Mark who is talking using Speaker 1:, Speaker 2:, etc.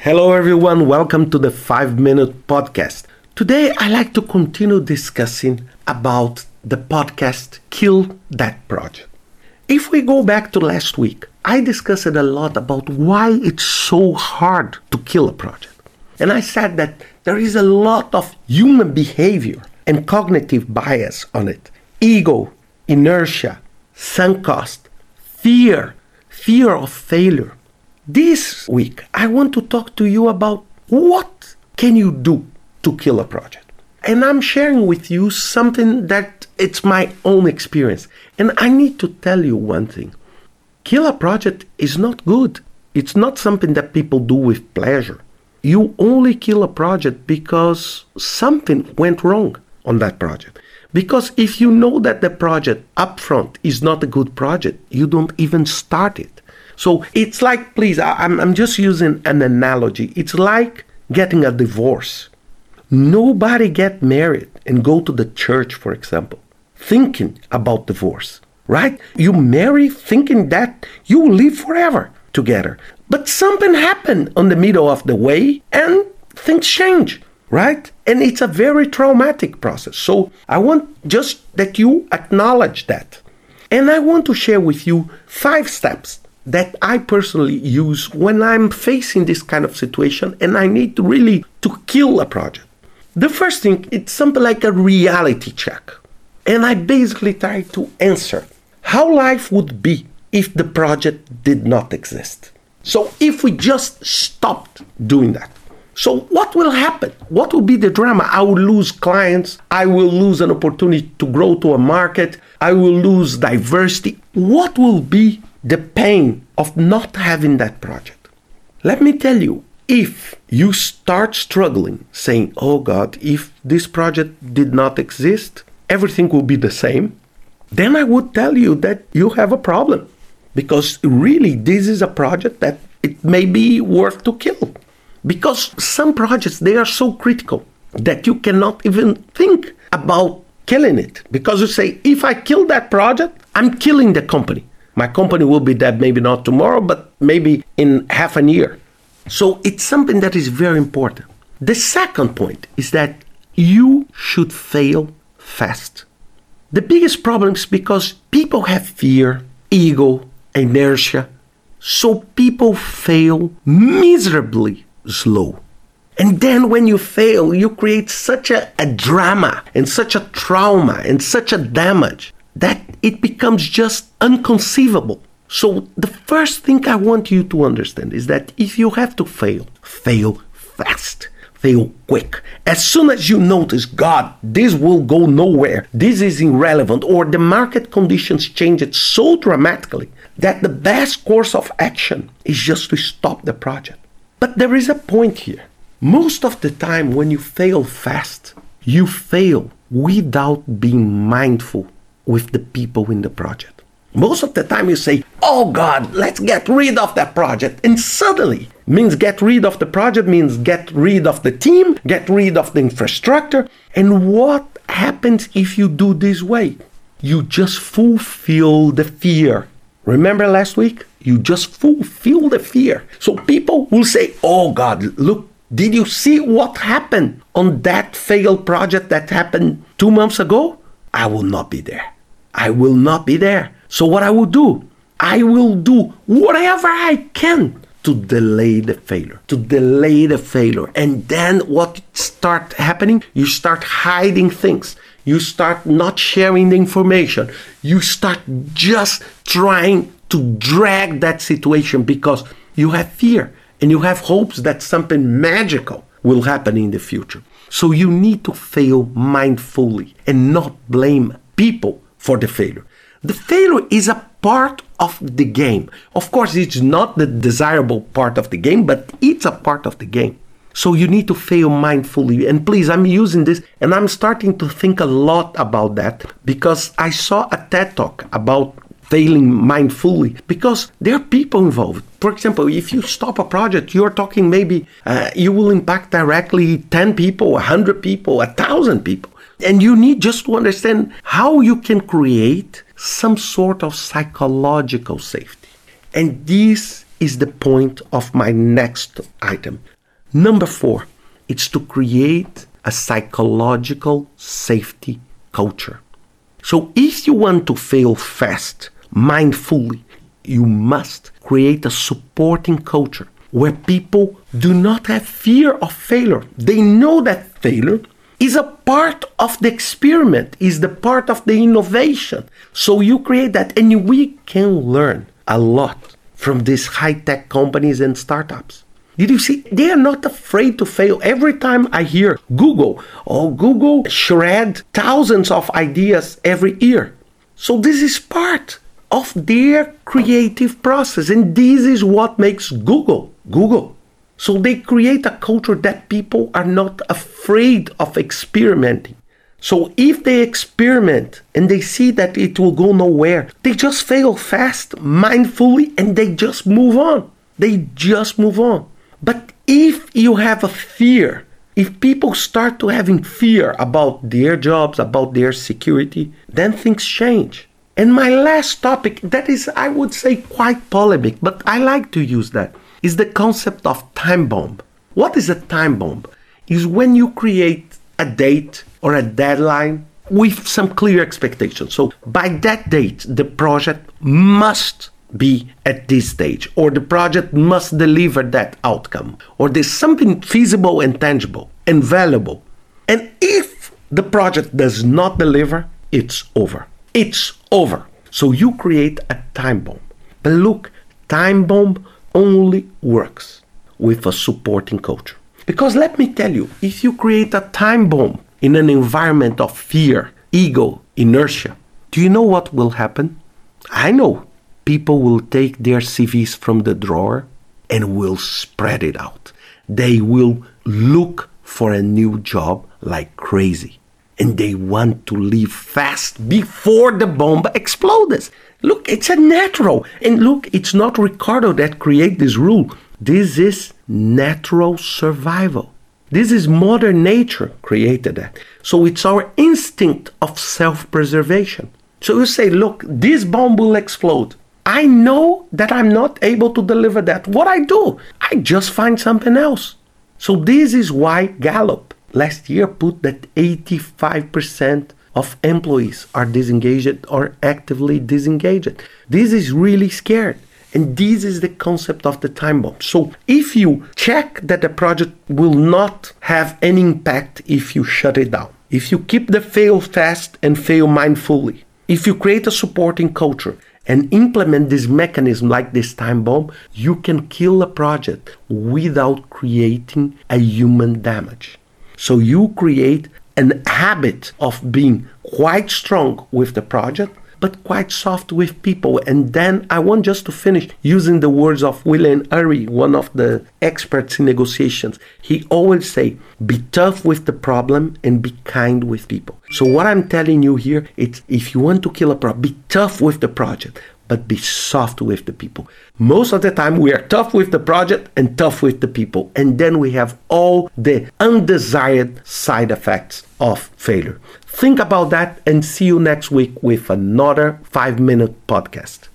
Speaker 1: Hello, everyone. Welcome to the 5 Minute Podcast. Today, I like to continue discussing about the podcast Kill That Project. If we go back to last week, I discussed a lot about why it's so hard to kill a project. And I said that there is a lot of human behavior and cognitive bias on it ego, inertia, sunk cost, fear, fear of failure. This week, I want to talk to you about what can you do to kill a project. And I'm sharing with you something that it's my own experience. And I need to tell you one thing. Kill a project is not good. It's not something that people do with pleasure. You only kill a project because something went wrong on that project. Because if you know that the project upfront is not a good project, you don't even start it. So it's like, please, I'm, I'm just using an analogy. It's like getting a divorce. Nobody get married and go to the church, for example, thinking about divorce, right? You marry thinking that you will live forever together. But something happened on the middle of the way and things change, right? And it's a very traumatic process. So I want just that you acknowledge that. And I want to share with you five steps that I personally use when I'm facing this kind of situation and I need to really to kill a project. The first thing, it's something like a reality check. And I basically try to answer how life would be if the project did not exist. So if we just stopped doing that, so what will happen? What will be the drama? I will lose clients. I will lose an opportunity to grow to a market. I will lose diversity. What will be the pain of not having that project. Let me tell you, if you start struggling saying, oh God, if this project did not exist, everything will be the same, then I would tell you that you have a problem. Because really, this is a project that it may be worth to kill. Because some projects, they are so critical that you cannot even think about killing it. Because you say, if I kill that project, I'm killing the company. My company will be dead maybe not tomorrow, but maybe in half a year. So it's something that is very important. The second point is that you should fail fast. The biggest problem is because people have fear, ego, inertia. So people fail miserably slow. And then when you fail, you create such a, a drama and such a trauma and such a damage that it becomes just unconceivable. So, the first thing I want you to understand is that if you have to fail, fail fast, fail quick. As soon as you notice, God, this will go nowhere, this is irrelevant, or the market conditions change it so dramatically that the best course of action is just to stop the project. But there is a point here. Most of the time, when you fail fast, you fail without being mindful with the people in the project. Most of the time you say, oh God, let's get rid of that project. And suddenly means get rid of the project, means get rid of the team, get rid of the infrastructure. And what happens if you do this way? You just fulfill the fear. Remember last week? You just fulfill the fear. So people will say, oh God, look, did you see what happened on that failed project that happened two months ago? I will not be there. I will not be there. So, what I will do, I will do whatever I can to delay the failure, to delay the failure. And then what start happening? You start hiding things. You start not sharing the information. You start just trying to drag that situation because you have fear and you have hopes that something magical will happen in the future. So you need to fail mindfully and not blame people for the failure. The failure is a part of the game. Of course, it's not the desirable part of the game, but it's a part of the game. So you need to fail mindfully. And please, I'm using this and I'm starting to think a lot about that because I saw a TED talk about failing mindfully because there are people involved. For example, if you stop a project, you're talking maybe uh, you will impact directly 10 people, 100 people, 1,000 people. And you need just to understand how you can create some sort of psychological safety. And this is the point of my next item. Number four, it's to create a psychological safety culture. So if you want to fail fast, mindfully, you must create a supporting culture where people do not have fear of failure. They know that failure is a part of the experiment, is the part of the innovation. So you create that, and we can learn a lot from these high tech companies and startups. Did you see? They are not afraid to fail. Every time I hear Google, oh, Google shred thousands of ideas every year. So this is part of their creative process. And this is what makes Google Google. So they create a culture that people are not afraid of experimenting. So if they experiment and they see that it will go nowhere, they just fail fast, mindfully, and they just move on. They just move on. But if you have a fear, if people start to having fear about their jobs, about their security, then things change. And my last topic, that is, I would say, quite polemic, but I like to use that is the concept of time bomb. What is a time bomb? Is when you create a date or a deadline with some clear expectations. So by that date, the project must be at this stage, or the project must deliver that outcome, or there's something feasible and tangible and valuable. And if the project does not deliver, it's over. It's over. So you create a time bomb. But look, time bomb only works with a supporting culture. Because let me tell you, if you create a time bomb in an environment of fear, ego, inertia, do you know what will happen? I know people will take their CVs from the drawer and will spread it out. They will look for a new job like crazy. And they want to leave fast before the bomb explodes. Look, it's a natural. And look, it's not Ricardo that create this rule. This is natural survival. This is Mother Nature created that. So it's our instinct of self-preservation. So you say, look, this bomb will explode. I know that I'm not able to deliver that. What I do? I just find something else. So this is why Gallup last year put that 85% of employees are disengaged or actively disengaged. This is really scared. And this is the concept of the time bomb. So if you check that the project will not have any impact if you shut it down, if you keep the fail fast and fail mindfully, if you create a supporting culture and implement this mechanism like this time bomb, you can kill a project without creating a human damage. So you create an habit of being quite strong with the project but quite soft with people. And then I want just to finish using the words of William Ury, one of the experts in negotiations. He always say, be tough with the problem and be kind with people. So what I'm telling you here, it's if you want to kill a problem, be tough with the project but be soft with the people. Most of the time, we are tough with the project and tough with the people. And then we have all the undesired side effects of failure. Think about that and see you next week with another five minute podcast.